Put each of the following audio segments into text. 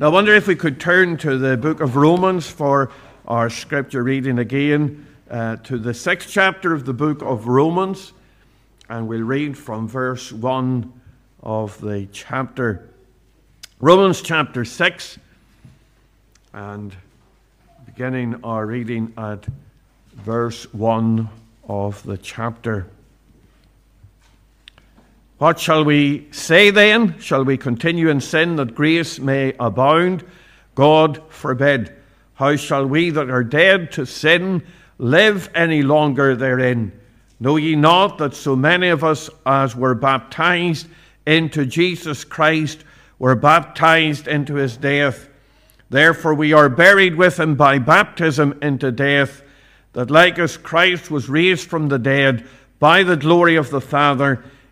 Now, I wonder if we could turn to the book of Romans for our scripture reading again, uh, to the sixth chapter of the book of Romans, and we'll read from verse 1 of the chapter. Romans chapter 6, and beginning our reading at verse 1 of the chapter. What shall we say then? Shall we continue in sin that grace may abound? God forbid. How shall we that are dead to sin live any longer therein? Know ye not that so many of us as were baptized into Jesus Christ were baptized into his death? Therefore we are buried with him by baptism into death, that like as Christ was raised from the dead by the glory of the Father,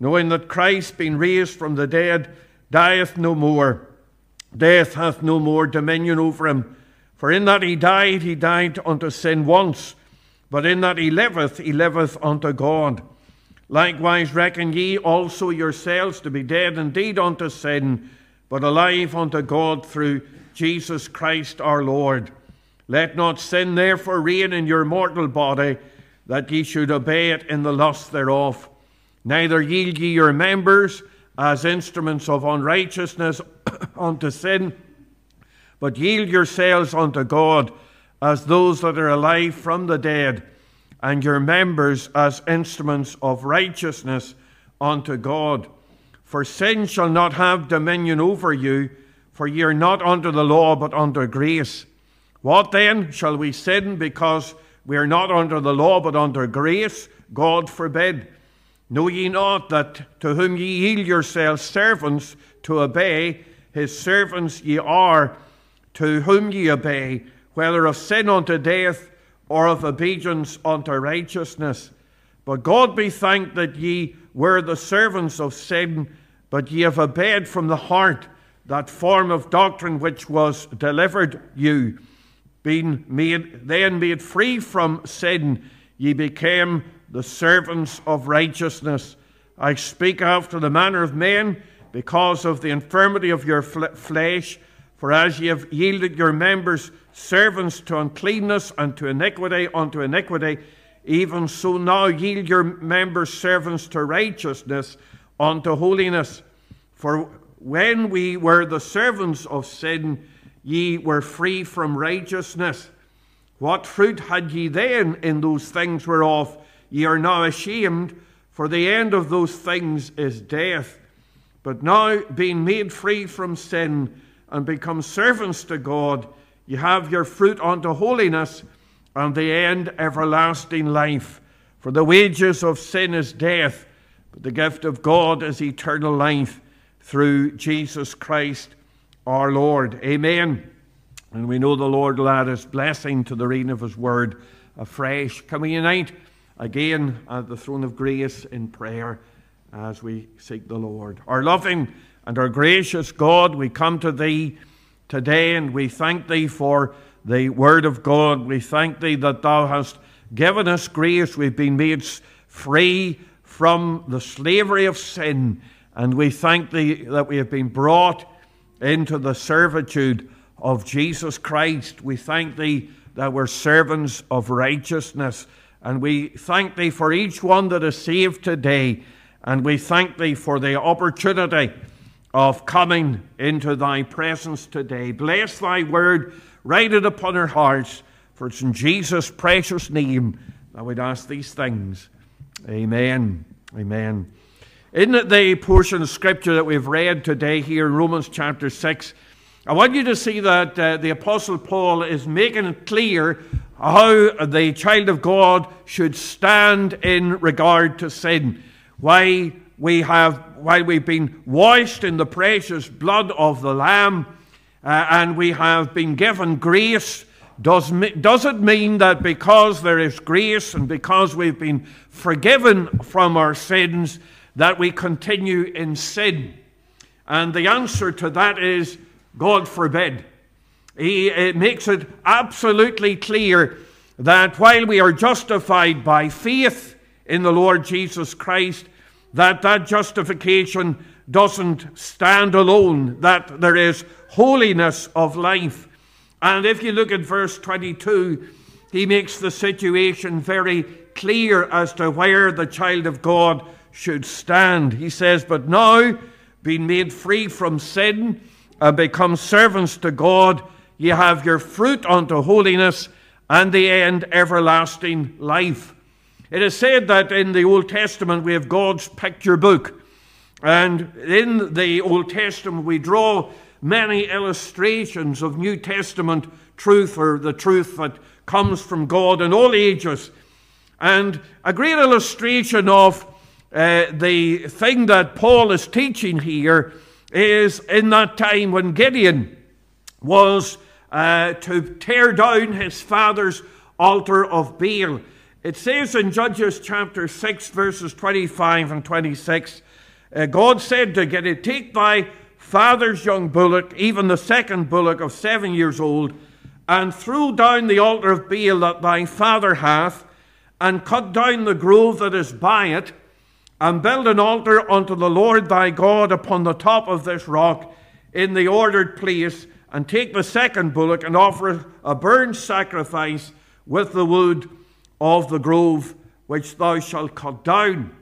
knowing that Christ, being raised from the dead, dieth no more. Death hath no more dominion over him. For in that he died, he died unto sin once, but in that he liveth, he liveth unto God. Likewise reckon ye also yourselves to be dead indeed unto sin, but alive unto God through Jesus Christ our Lord. Let not sin therefore reign in your mortal body, that ye should obey it in the lust thereof. Neither yield ye your members as instruments of unrighteousness unto sin, but yield yourselves unto God as those that are alive from the dead, and your members as instruments of righteousness unto God. For sin shall not have dominion over you, for ye are not under the law, but under grace. What then? Shall we sin because we are not under the law, but under grace? God forbid. Know ye not that to whom ye yield yourselves servants to obey, his servants ye are, to whom ye obey, whether of sin unto death or of obedience unto righteousness? But God be thanked that ye were the servants of sin, but ye have obeyed from the heart that form of doctrine which was delivered you. Being made, then made free from sin, ye became the servants of righteousness. I speak after the manner of men because of the infirmity of your flesh. For as ye have yielded your members servants to uncleanness and to iniquity unto iniquity, even so now yield your members servants to righteousness unto holiness. For when we were the servants of sin, ye were free from righteousness. What fruit had ye then in those things whereof Ye are now ashamed, for the end of those things is death. But now, being made free from sin and become servants to God, ye have your fruit unto holiness, and the end everlasting life. For the wages of sin is death, but the gift of God is eternal life through Jesus Christ our Lord. Amen. And we know the Lord will add his blessing to the reading of his word afresh. Can we unite? Again at the throne of grace in prayer as we seek the Lord. Our loving and our gracious God, we come to Thee today and we thank Thee for the Word of God. We thank Thee that Thou hast given us grace. We've been made free from the slavery of sin. And we thank Thee that we have been brought into the servitude of Jesus Christ. We thank Thee that we're servants of righteousness. And we thank Thee for each one that is saved today. And we thank Thee for the opportunity of coming into Thy presence today. Bless Thy word, write it upon our hearts, for it's in Jesus' precious name that we'd ask these things. Amen. Amen. In the portion of scripture that we've read today here in Romans chapter 6, I want you to see that uh, the Apostle Paul is making it clear how the child of God should stand in regard to sin. Why we have, why we've been washed in the precious blood of the Lamb, uh, and we have been given grace. Does, does it mean that because there is grace and because we've been forgiven from our sins, that we continue in sin? And the answer to that is God forbid. He it makes it absolutely clear that while we are justified by faith in the Lord Jesus Christ, that that justification doesn't stand alone, that there is holiness of life. And if you look at verse 22, he makes the situation very clear as to where the child of God should stand. He says, But now, being made free from sin and become servants to God, ye have your fruit unto holiness and the end everlasting life. It is said that in the Old Testament we have God's picture book. And in the Old Testament we draw many illustrations of New Testament truth or the truth that comes from God in all ages. And a great illustration of uh, the thing that Paul is teaching here is in that time when Gideon was uh, to tear down his father's altar of Baal. It says in Judges chapter 6, verses 25 and 26, uh, God said to Gideon, Take thy father's young bullock, even the second bullock of seven years old, and throw down the altar of Baal that thy father hath, and cut down the grove that is by it, and build an altar unto the Lord thy God upon the top of this rock in the ordered place, and take the second bullock and offer a burnt sacrifice with the wood of the grove which thou shalt cut down.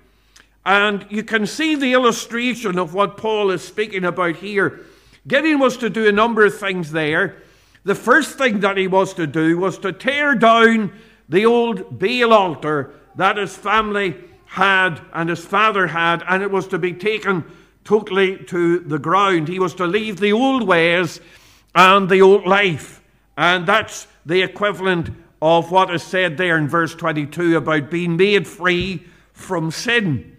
And you can see the illustration of what Paul is speaking about here. Gideon was to do a number of things there. The first thing that he was to do was to tear down the old Baal altar that his family had and his father had, and it was to be taken totally to the ground. He was to leave the old ways and the old life. And that's the equivalent of what is said there in verse 22 about being made free from sin.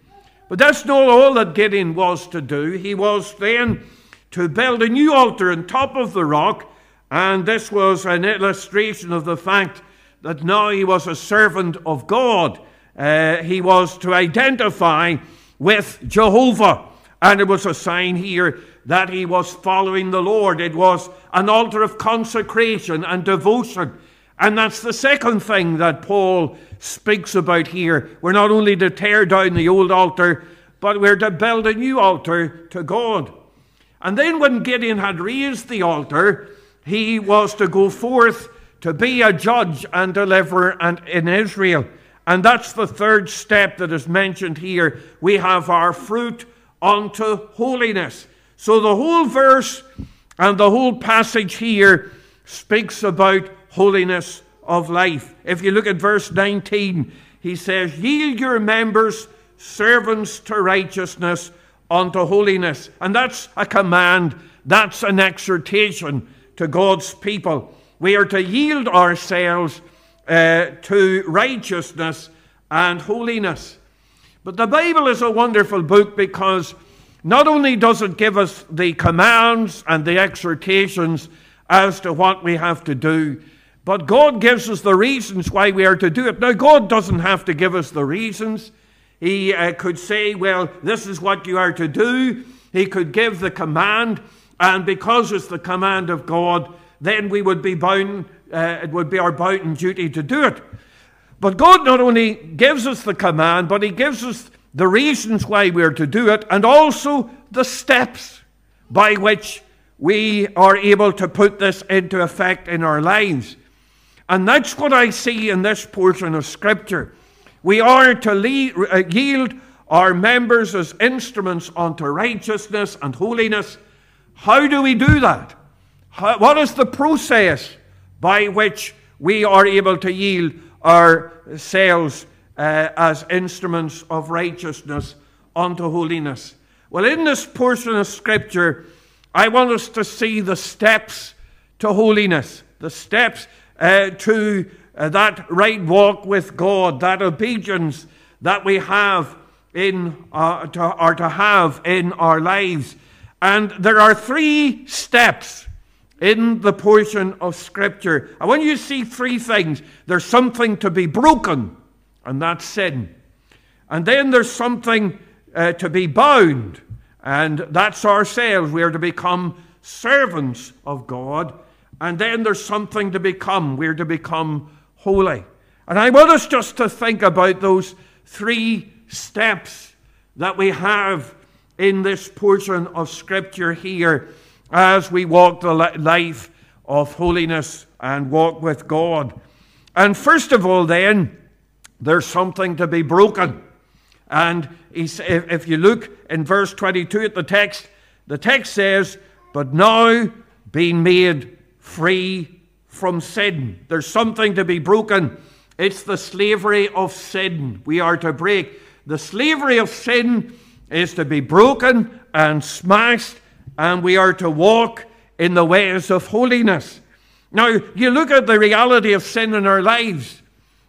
But that's not all that Gideon was to do. He was then to build a new altar on top of the rock, and this was an illustration of the fact that now he was a servant of God. Uh, he was to identify with Jehovah, and it was a sign here that he was following the Lord. It was an altar of consecration and devotion. And that's the second thing that Paul speaks about here. We're not only to tear down the old altar, but we're to build a new altar to God. And then when Gideon had raised the altar, he was to go forth to be a judge and deliverer in Israel. And that's the third step that is mentioned here. We have our fruit unto holiness. So the whole verse and the whole passage here speaks about holiness of life. If you look at verse 19, he says, Yield your members servants to righteousness unto holiness. And that's a command, that's an exhortation to God's people. We are to yield ourselves uh, to righteousness and holiness. But the Bible is a wonderful book because not only does it give us the commands and the exhortations as to what we have to do, but God gives us the reasons why we are to do it. Now, God doesn't have to give us the reasons. He uh, could say, Well, this is what you are to do. He could give the command, and because it's the command of God, then we would be bound, uh, it would be our bounden duty to do it. But God not only gives us the command, but He gives us the reasons why we're to do it, and also the steps by which we are able to put this into effect in our lives. And that's what I see in this portion of Scripture. We are to uh, yield our members as instruments unto righteousness and holiness. How do we do that? How, what is the process by which we are able to yield ourselves uh, as instruments of righteousness unto holiness? Well, in this portion of Scripture, I want us to see the steps to holiness, the steps uh, to uh, that right walk with God, that obedience that we have in uh, to, or to have in our lives. And there are three steps in the portion of Scripture. I want you to see three things. There's something to be broken, and that's sin. And then there's something uh, to be bound, and that's ourselves. We are to become servants of God. And then there's something to become. We're to become holy. And I want us just to think about those three steps that we have in this portion of Scripture here as we walk the life of holiness and walk with God. And first of all, then, there's something to be broken. And if you look in verse 22 at the text, the text says, But now being made free from sin. There's something to be broken. It's the slavery of sin we are to break. The slavery of sin is to be broken and smashed and we are to walk in the ways of holiness. Now, you look at the reality of sin in our lives.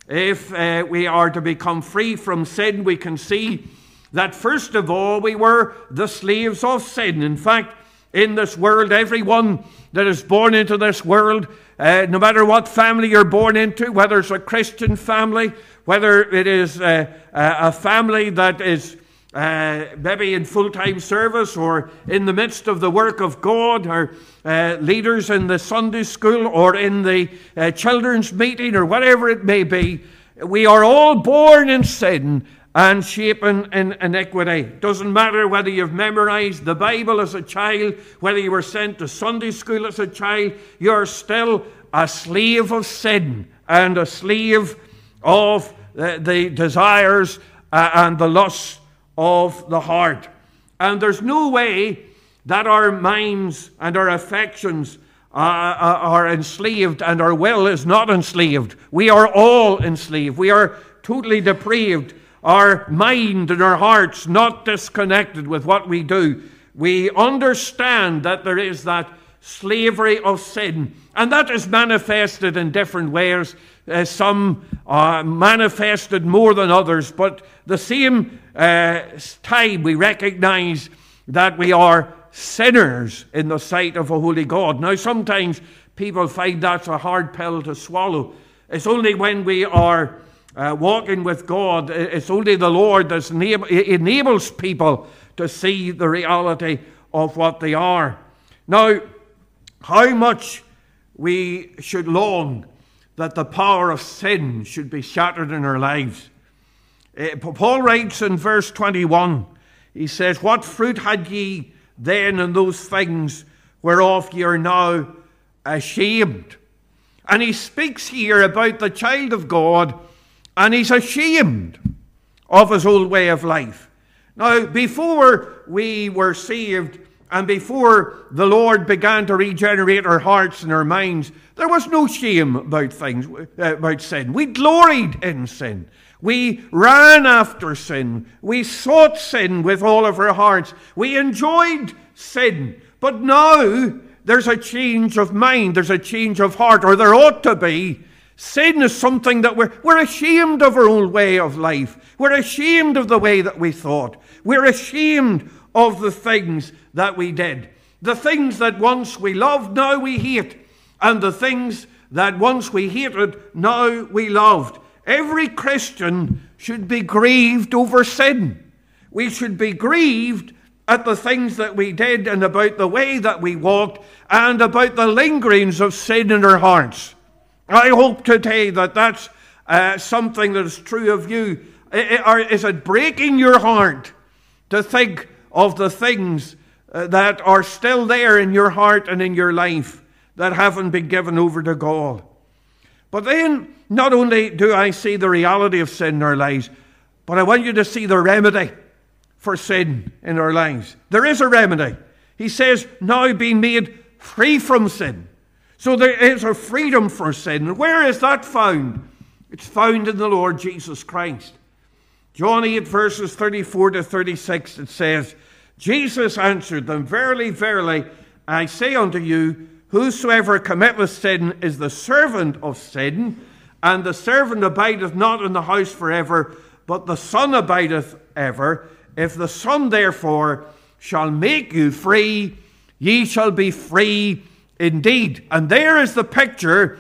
If uh, we are to become free from sin, we can see that first of all, we were the slaves of sin. In fact, in this world, everyone that is born into this world, uh, no matter what family you're born into, whether it's a Christian family, whether it is uh, a family that is uh, maybe in full time service or in the midst of the work of God, or uh, leaders in the Sunday school or in the uh, children's meeting or whatever it may be. We are all born in sin and shapen in iniquity. Doesn't matter whether you've memorized the Bible as a child, whether you were sent to Sunday school as a child, you're still a slave of sin and a slave of the, the desires uh, and the lusts of the heart. And there's no way that our minds and our affections uh, uh, are enslaved and our will is not enslaved. We are all enslaved. We are totally depraved. Our mind and our hearts not disconnected with what we do. We understand that there is that slavery of sin, and that is manifested in different ways. Uh, some are manifested more than others, but the same uh, time we recognize that we are sinners in the sight of a holy God. Now, sometimes people find that's a hard pill to swallow. It's only when we are uh, walking with God, it's only the Lord that enable, enables people to see the reality of what they are. Now, how much we should long that the power of sin should be shattered in our lives. Uh, Paul writes in verse 21, he says, What fruit had ye then in those things whereof ye are now ashamed? And he speaks here about the child of God, and he's ashamed of his old way of life. Now, before we were saved, and before the Lord began to regenerate our hearts and our minds, there was no shame about things, uh, about sin. We gloried in sin. We ran after sin. We sought sin with all of our hearts. We enjoyed sin. But now there's a change of mind, there's a change of heart, or there ought to be. Sin is something that we're, we're ashamed of our old way of life. We're ashamed of the way that we thought. We're ashamed of the things that we did. The things that once we loved, now we hate. And the things that once we hated, now we loved. Every Christian should be grieved over sin. We should be grieved at the things that we did and about the way that we walked and about the lingerings of sin in our hearts. I hope today that that's uh, something that is true of you. Or Is it breaking your heart to think of the things uh, that are still there in your heart and in your life that haven't been given over to God. But then, not only do I see the reality of sin in our lives, but I want you to see the remedy for sin in our lives. There is a remedy. He says, now be made free from sin. So there is a freedom for sin. Where is that found? It's found in the Lord Jesus Christ. John 8, verses 34 to 36, it says, Jesus answered them, Verily, verily, I say unto you, Whosoever committeth sin is the servant of sin, and the servant abideth not in the house forever, but the Son abideth ever. If the Son therefore shall make you free, ye shall be free indeed. And there is the picture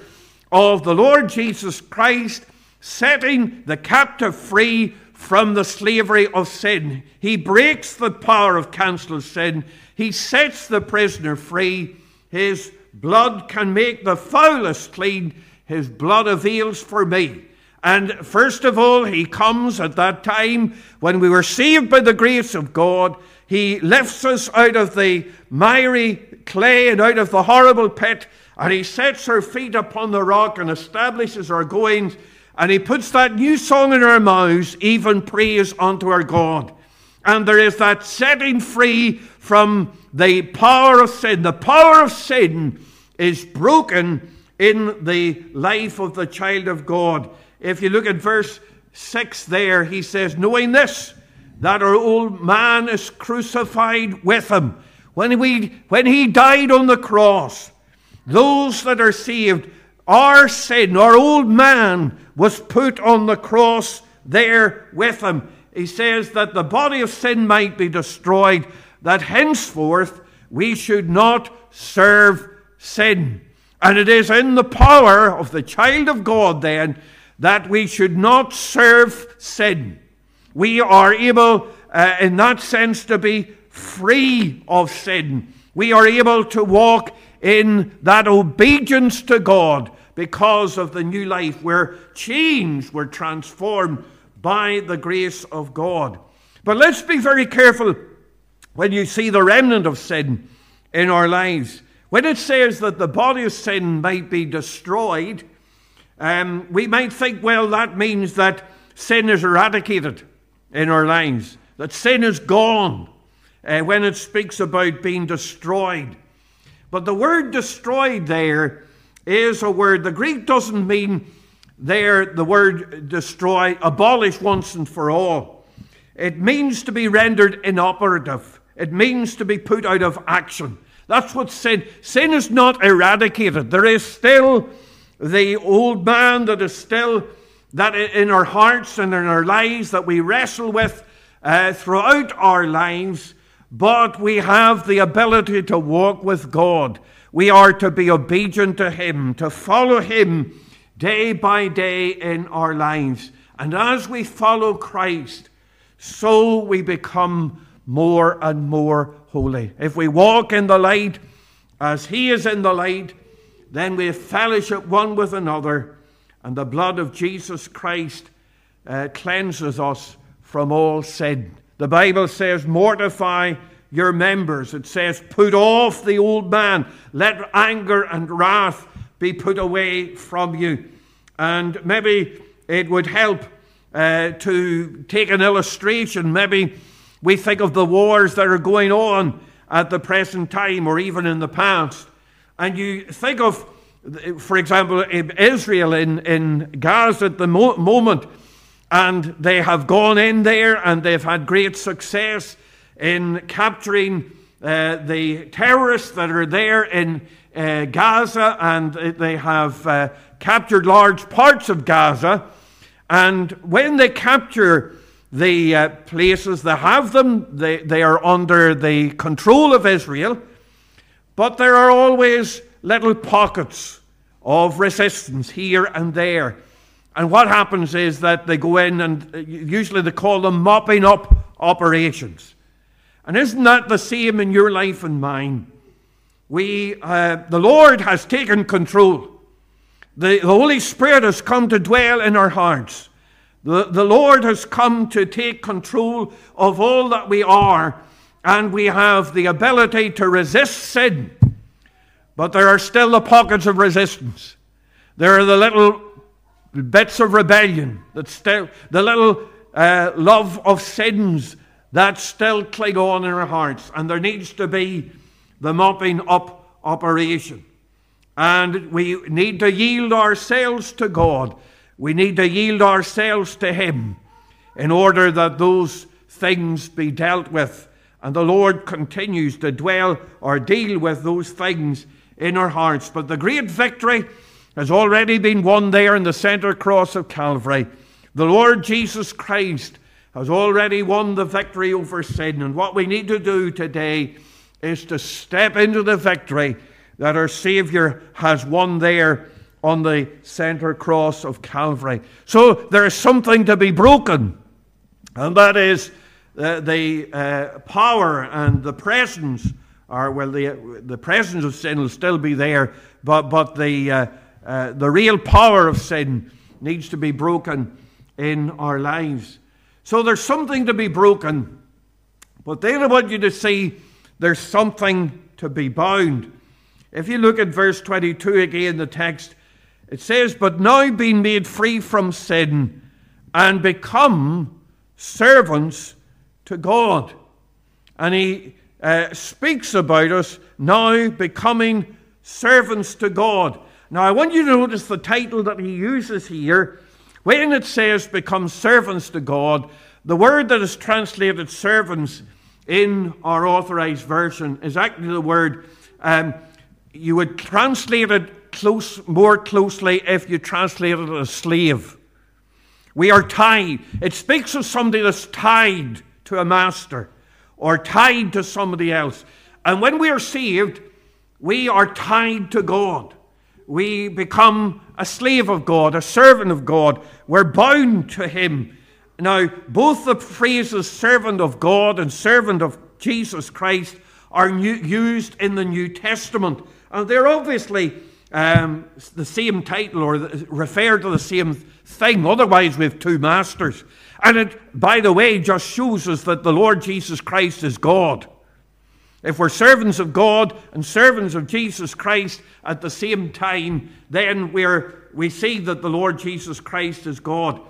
of the Lord Jesus Christ setting the captive free from the slavery of sin. He breaks the power of cancelled sin. He sets the prisoner free. His blood can make the foulest clean. His blood avails for me. And first of all, he comes at that time when we were saved by the grace of God. He lifts us out of the miry clay and out of the horrible pit, and he sets our feet upon the rock and establishes our goings. And he puts that new song in our mouths, even praise unto our God. And there is that setting free from the power of sin. The power of sin is broken in the life of the child of God. If you look at verse 6 there, he says, Knowing this, that our old man is crucified with him. When, we, when he died on the cross, those that are saved, our sin, our old man, was put on the cross there with him. He says that the body of sin might be destroyed, that henceforth we should not serve sin. And it is in the power of the child of God then that we should not serve sin. We are able, uh, in that sense, to be free of sin. We are able to walk in that obedience to God because of the new life. We're changed, we're transformed by the grace of God. But let's be very careful when you see the remnant of sin in our lives. When it says that the body of sin might be destroyed, um, we might think, well, that means that sin is eradicated in our lives, that sin is gone uh, when it speaks about being destroyed. But the word destroyed there is a word, the Greek doesn't mean there the word destroy, abolish once and for all. It means to be rendered inoperative, it means to be put out of action. That's what sin. Sin is not eradicated. There is still the old man that is still that in our hearts and in our lives that we wrestle with uh, throughout our lives, but we have the ability to walk with God. We are to be obedient to Him, to follow Him day by day in our lives. And as we follow Christ, so we become more and more holy. If we walk in the light as He is in the light, then we fellowship one with another, and the blood of Jesus Christ uh, cleanses us from all sin. The Bible says, Mortify your members. It says, Put off the old man. Let anger and wrath be put away from you. And maybe it would help uh, to take an illustration. Maybe we think of the wars that are going on at the present time or even in the past. And you think of, for example, Israel in, in Gaza at the mo- moment, and they have gone in there and they've had great success in capturing uh, the terrorists that are there in uh, Gaza, and they have uh, captured large parts of Gaza. And when they capture the uh, places, they have them, they, they are under the control of Israel. But there are always little pockets of resistance here and there. And what happens is that they go in and uh, usually they call them mopping up operations. And isn't that the same in your life and mine? We, uh, the Lord has taken control. The, the Holy Spirit has come to dwell in our hearts. The, the Lord has come to take control of all that we are and we have the ability to resist sin. But there are still the pockets of resistance. There are the little bits of rebellion, that still, the little uh, love of sins that still cling on in our hearts. And there needs to be the mopping up operation. And we need to yield ourselves to God. We need to yield ourselves to Him in order that those things be dealt with and the Lord continues to dwell or deal with those things in our hearts. But the great victory has already been won there in the center cross of Calvary. The Lord Jesus Christ has already won the victory over sin. And what we need to do today is to step into the victory that our Savior has won there on the center cross of Calvary. So there is something to be broken, and that is uh, the uh, power and the presence, or well, the, the presence of sin will still be there, but, but the, uh, uh the real power of sin needs to be broken in our lives. So there's something to be broken, but then I want you to see there's something to be bound. If you look at verse 22 again, the text, it says, But now being made free from sin and become servants to God. And he uh, speaks about us now becoming servants to God. Now, I want you to notice the title that he uses here. When it says become servants to God, the word that is translated servants in our authorized version is actually the word, um, you would translate it close, more closely if you translated it as slave. We are tied. It speaks of somebody that's tied to a master or tied to somebody else. And when we are saved, we are tied to God. We become a slave of God, a servant of God. We're bound to Him. Now, both the phrases servant of God and servant of Jesus Christ are new, used in the New Testament. And they're obviously um, the same title or refer to the same thing. Otherwise, we have two masters. And it, by the way, just shows us that the Lord Jesus Christ is God. If we're servants of God and servants of Jesus Christ at the same time, then we're, we see that the Lord Jesus Christ is God.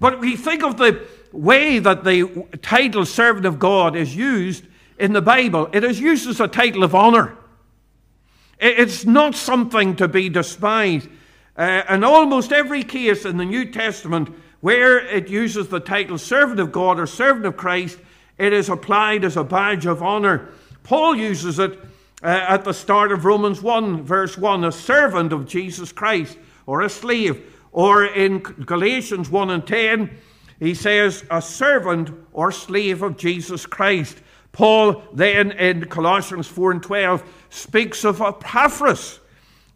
But we think of the way that the title servant of God is used in the Bible, it is used as a title of honor. It's not something to be despised. Uh, in almost every case in the New Testament where it uses the title servant of God or servant of Christ, it is applied as a badge of honor. Paul uses it uh, at the start of Romans 1, verse 1, a servant of Jesus Christ or a slave. Or in Galatians 1 and 10, he says, a servant or slave of Jesus Christ. Paul then in Colossians 4 and 12 speaks of Epaphras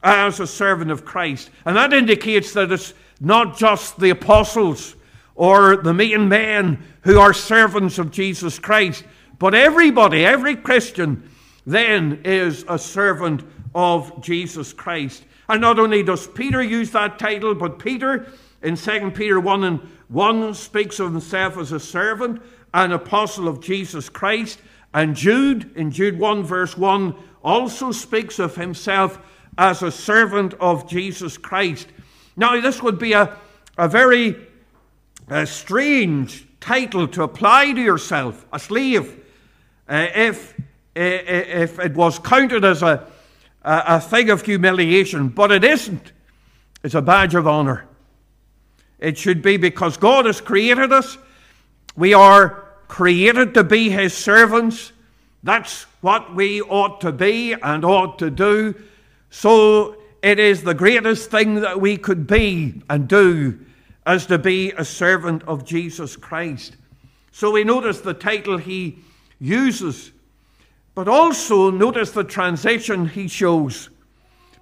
as a servant of Christ. And that indicates that it's not just the apostles or the main men who are servants of Jesus Christ, but everybody, every Christian, then is a servant of Jesus Christ. And not only does Peter use that title, but Peter in 2 Peter 1 and 1 speaks of himself as a servant, an apostle of Jesus Christ. And Jude, in Jude 1, verse 1, also speaks of himself as a servant of Jesus Christ. Now, this would be a, a very a strange title to apply to yourself, a slave, uh, if, uh, if it was counted as a, a, a thing of humiliation, but it isn't. It's a badge of honor. It should be because God has created us. We are created to be His servants. That's what we ought to be and ought to do. So it is the greatest thing that we could be and do as to be a servant of Jesus Christ. So we notice the title he uses, but also notice the transition he shows,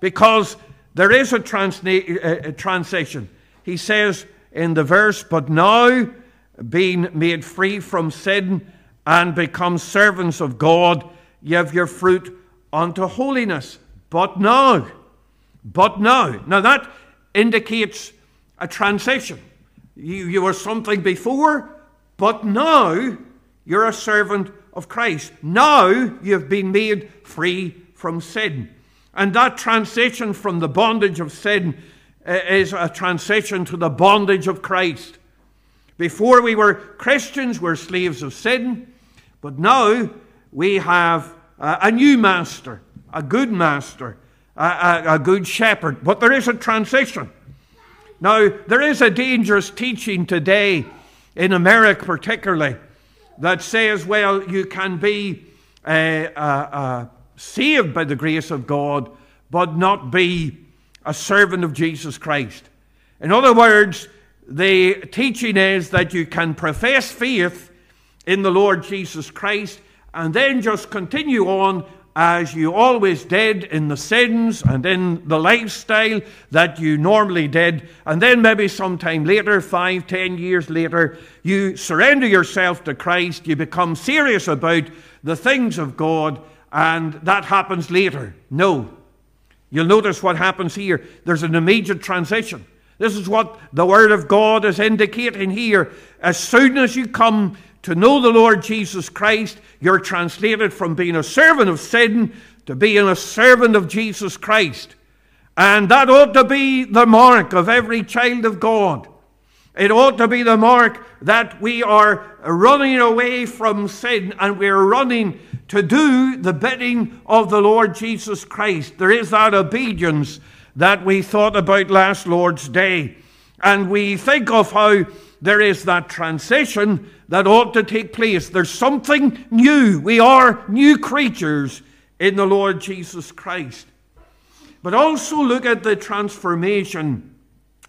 because there is a, transna- uh, a transition. He says in the verse, But now, being made free from sin and become servants of God, have your fruit unto holiness. But now, but now. Now that indicates a transition. You, you were something before, but now you're a servant of Christ. Now you've been made free from sin. And that transition from the bondage of sin uh, is a transition to the bondage of Christ. Before we were Christians, we're slaves of sin, but now we have a new master, a good master, a, a, a good shepherd. But there is a transition. Now, there is a dangerous teaching today, in America particularly, that says, well, you can be uh, uh, uh, saved by the grace of God, but not be a servant of Jesus Christ. In other words, the teaching is that you can profess faith in the Lord Jesus Christ and then just continue on as you always did in the sins and in the lifestyle that you normally did, and then maybe sometime later, five, ten years later, you surrender yourself to Christ, you become serious about the things of God, and that happens later. No. You'll notice what happens here. There's an immediate transition. This is what the Word of God is indicating here. As soon as you come to know the Lord Jesus Christ, you're translated from being a servant of sin to being a servant of Jesus Christ. And that ought to be the mark of every child of God. It ought to be the mark that we are running away from sin and we're running to do the bidding of the Lord Jesus Christ. There is that obedience that we thought about last Lord's Day. And we think of how there is that transition that ought to take place. There's something new. We are new creatures in the Lord Jesus Christ. But also look at the transformation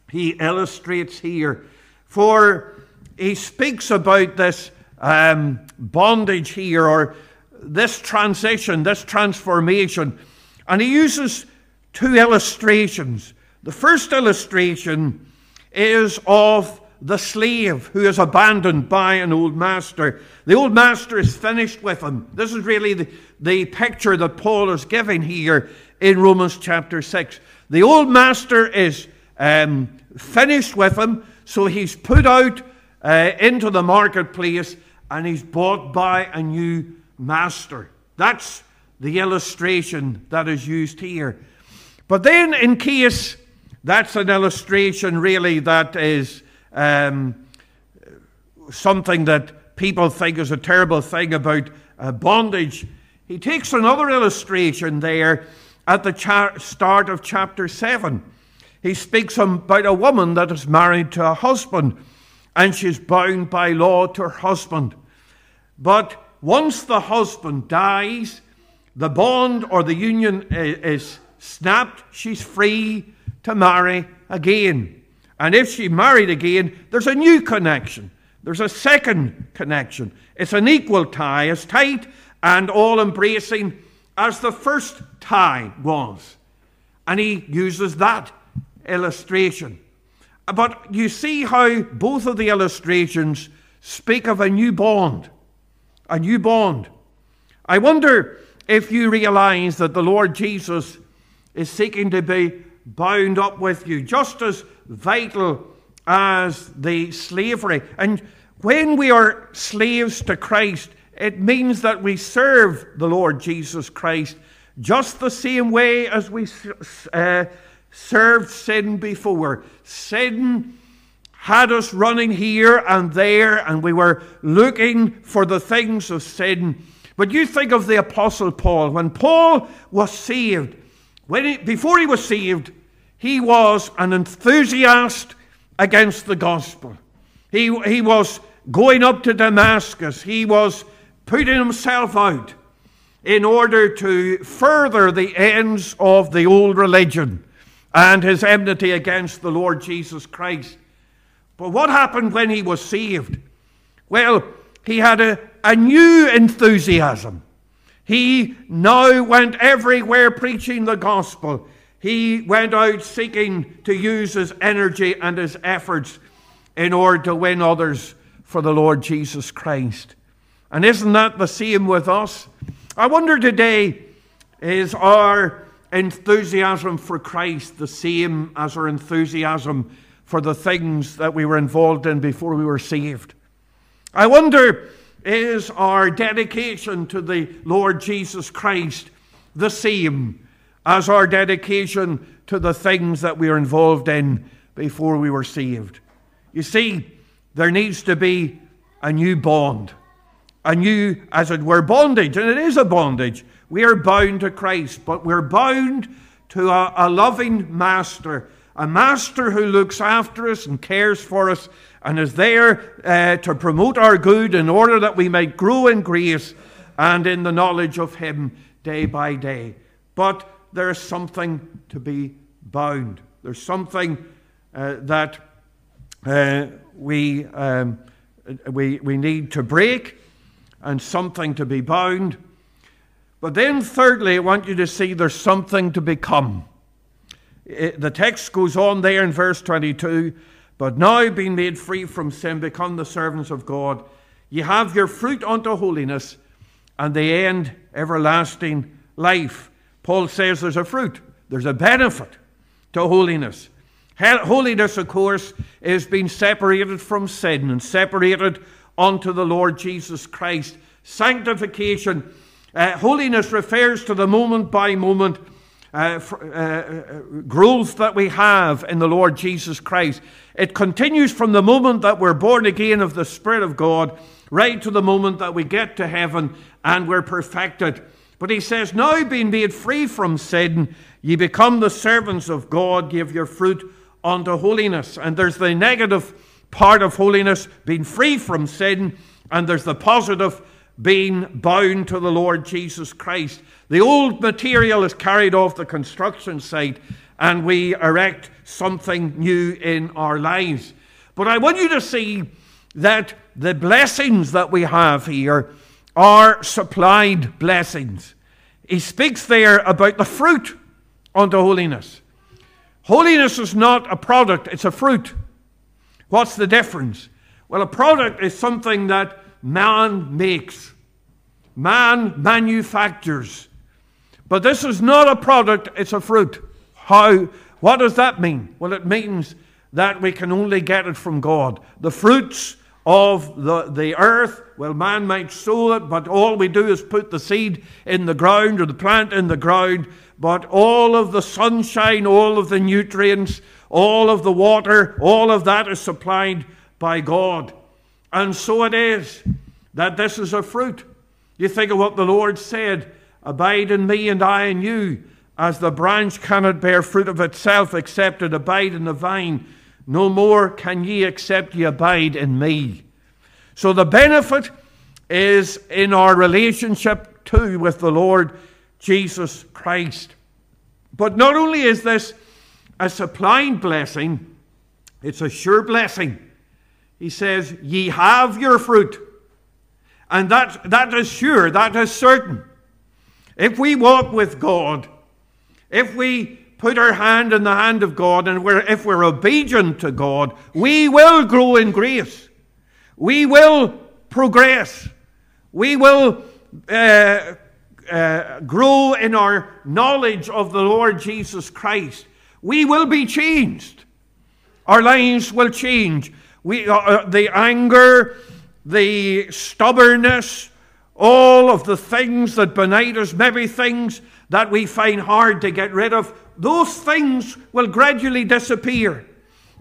he illustrates here. For he speaks about this um, bondage here, or this transition, this transformation. And he uses two illustrations. The first illustration is of the slave who is abandoned by an old master. The old master is finished with him. This is really the, the picture that Paul is giving here in Romans chapter 6. The old master is um, finished with him, so he's put out uh, into the marketplace and he's bought by a new master. That's the illustration that is used here. But then, in case that's an illustration, really, that is um, something that people think is a terrible thing about uh, bondage, he takes another illustration there at the cha- start of chapter 7. He speaks about a woman that is married to a husband and she's bound by law to her husband. But once the husband dies, the bond or the union is snapped, she's free to marry again. And if she married again, there's a new connection. There's a second connection. It's an equal tie, as tight and all embracing as the first tie was. And he uses that illustration. But you see how both of the illustrations speak of a new bond. A new bond. I wonder if you realize that the Lord Jesus is seeking to be bound up with you, just as vital as the slavery. And when we are slaves to Christ, it means that we serve the Lord Jesus Christ just the same way as we uh, served sin before. Sin had us running here and there, and we were looking for the things of sin. But you think of the Apostle Paul. When Paul was saved, when he, before he was saved, he was an enthusiast against the gospel. He, he was going up to Damascus. He was putting himself out in order to further the ends of the old religion and his enmity against the Lord Jesus Christ. But what happened when he was saved? Well, he had a, a new enthusiasm. He now went everywhere preaching the gospel. He went out seeking to use his energy and his efforts in order to win others for the Lord Jesus Christ. And isn't that the same with us? I wonder today, is our enthusiasm for Christ the same as our enthusiasm for the things that we were involved in before we were saved? I wonder is our dedication to the Lord Jesus Christ the same as our dedication to the things that we are involved in before we were saved? You see, there needs to be a new bond, a new, as it were, bondage, and it is a bondage. We are bound to Christ, but we're bound to a, a loving master, a master who looks after us and cares for us and is there uh, to promote our good in order that we may grow in grace and in the knowledge of Him day by day. But there is something to be bound. There's something uh, that uh, we, um, we, we need to break and something to be bound. But then, thirdly, I want you to see there's something to become. It, the text goes on there in verse 22 But now, being made free from sin, become the servants of God. Ye have your fruit unto holiness, and the end everlasting life. Paul says there's a fruit, there's a benefit to holiness. Holiness, of course, is being separated from sin and separated unto the Lord Jesus Christ. Sanctification uh, holiness refers to the moment by moment uh, uh, uh, growth that we have in the Lord Jesus Christ. It continues from the moment that we're born again of the Spirit of God right to the moment that we get to heaven and we're perfected. But he says, Now being made free from sin, ye become the servants of God, give your fruit unto holiness. And there's the negative part of holiness, being free from sin, and there's the positive being bound to the Lord Jesus Christ. The old material is carried off the construction site and we erect something new in our lives. But I want you to see that the blessings that we have here are supplied blessings. He speaks there about the fruit unto holiness. Holiness is not a product, it's a fruit. What's the difference? Well, a product is something that man makes, man manufactures. But this is not a product, it's a fruit. How? What does that mean? Well, it means that we can only get it from God. The fruits of the, the earth, well, man might sow it, but all we do is put the seed in the ground or the plant in the ground. But all of the sunshine, all of the nutrients, all of the water, all of that is supplied by God. And so it is that this is a fruit. You think of what the Lord said Abide in me and I in you, as the branch cannot bear fruit of itself except it abide in the vine. No more can ye except ye abide in me. So the benefit is in our relationship too with the Lord Jesus Christ. But not only is this a supplying blessing, it's a sure blessing. He says, Ye have your fruit. And that, that is sure, that is certain. If we walk with God, if we put our hand in the hand of God, and we're, if we're obedient to God, we will grow in grace. We will progress. We will uh, uh, grow in our knowledge of the Lord Jesus Christ. We will be changed. Our lives will change. We, uh, uh, the anger, the stubbornness, all of the things that benight us, maybe things that we find hard to get rid of, those things will gradually disappear.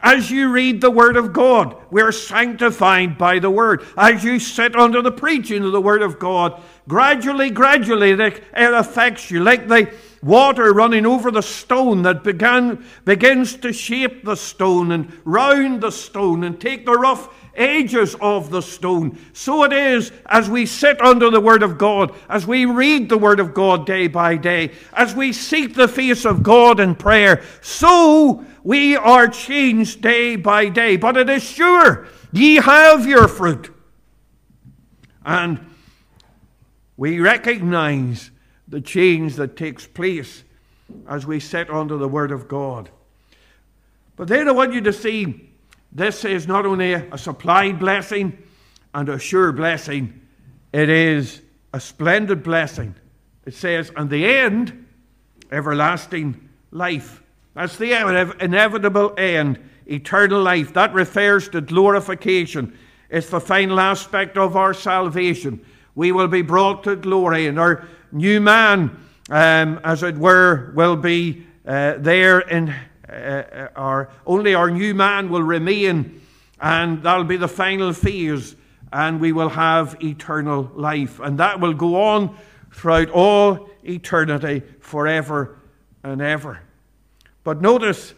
As you read the Word of God, we're sanctified by the Word. As you sit under the preaching of the Word of God, gradually, gradually, it affects you like the water running over the stone that began, begins to shape the stone and round the stone and take the rough edges of the stone. So it is as we sit under the Word of God, as we read the Word of God day by day, as we seek the face of God in prayer, so we are changed day by day. But it is sure, ye have your fruit. And we recognize the change that takes place as we sit under the Word of God. But then I want you to see this is not only a supplied blessing and a sure blessing, it is a splendid blessing. It says, and the end, everlasting life. That's the inevitable end, eternal life. That refers to glorification. It's the final aspect of our salvation. We will be brought to glory, and our new man, um, as it were, will be uh, there in uh, our, only our new man will remain, and that'll be the final phase, and we will have eternal life. And that will go on throughout all eternity, forever and ever. But notice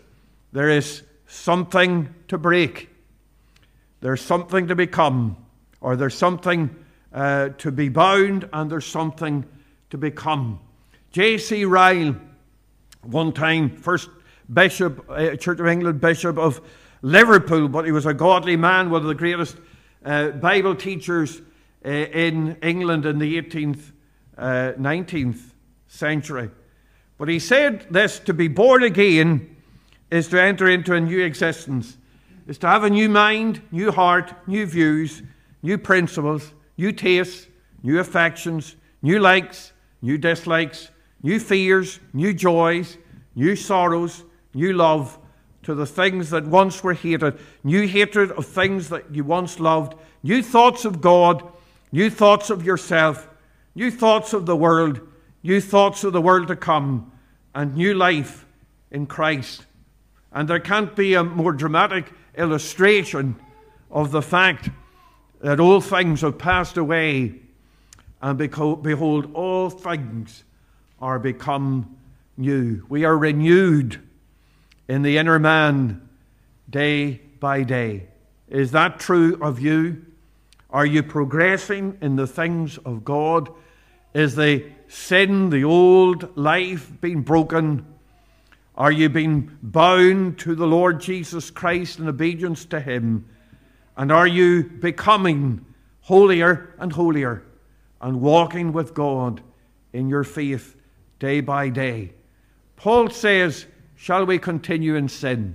there is something to break, there's something to become, or there's something uh, to be bound, and there's something to become. J.C. Ryle, one time, first bishop, uh, Church of England bishop of Liverpool, but he was a godly man, one of the greatest uh, Bible teachers uh, in England in the 18th uh, 19th century. But he said this to be born again is to enter into a new existence, is to have a new mind, new heart, new views, new principles, new tastes, new affections, new likes, new dislikes, new fears, new joys, new sorrows, new love to the things that once were hated, new hatred of things that you once loved, new thoughts of God, new thoughts of yourself, new thoughts of the world, new thoughts of the world to come, and new life in Christ. And there can't be a more dramatic illustration of the fact that all things have passed away, and behold, all things are become new. We are renewed in the inner man day by day. Is that true of you? Are you progressing in the things of God? Is the sin, the old life, being broken? Are you being bound to the Lord Jesus Christ in obedience to Him? And are you becoming holier and holier and walking with God in your faith day by day? Paul says, Shall we continue in sin?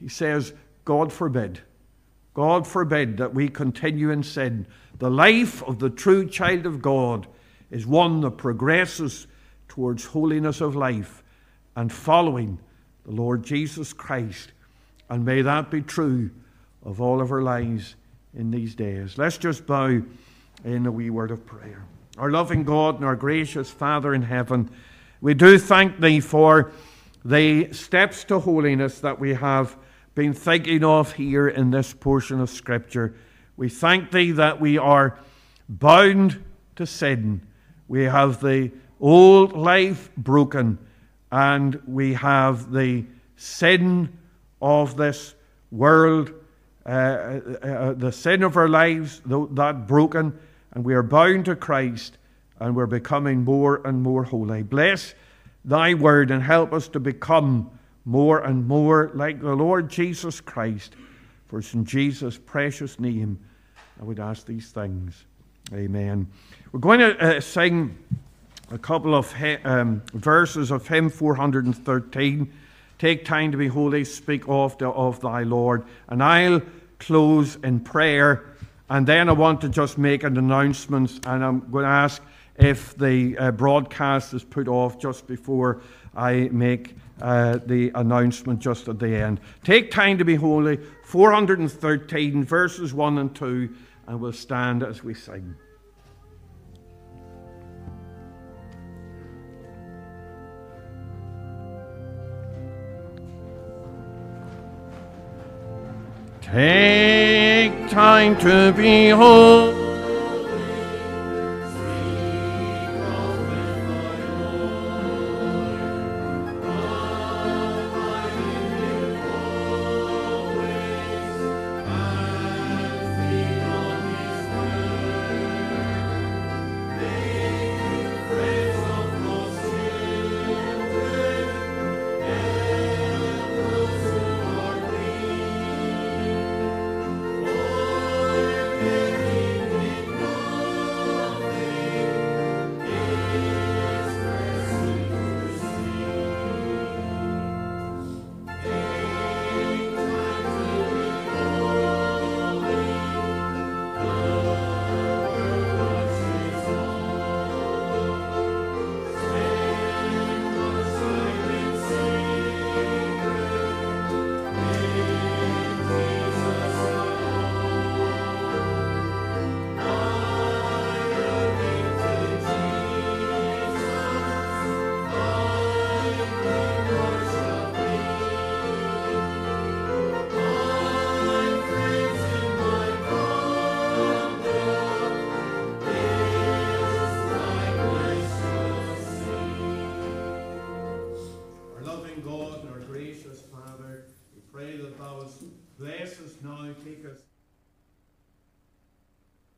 He says, God forbid. God forbid that we continue in sin. The life of the true child of God is one that progresses towards holiness of life and following the Lord Jesus Christ. And may that be true of all of our lives in these days. Let's just bow in a wee word of prayer. Our loving God and our gracious Father in heaven, we do thank Thee for the steps to holiness that we have been thinking of here in this portion of Scripture. We thank Thee that we are bound to sin. We have the old life broken, and we have the sin of this world uh, uh, uh, the sin of our lives, that broken, and we are bound to Christ, and we're becoming more and more holy. Bless thy word and help us to become more and more like the Lord Jesus Christ. For it's in Jesus' precious name I would ask these things. Amen. We're going to uh, sing a couple of he- um, verses of hymn 413. Take time to be holy, speak of, the, of thy Lord. And I'll close in prayer. And then I want to just make an announcement, and I'm going to ask if the uh, broadcast is put off just before I make uh, the announcement just at the end. Take time to be holy, 413 verses 1 and 2, and we'll stand as we sing. Take time to behold. bless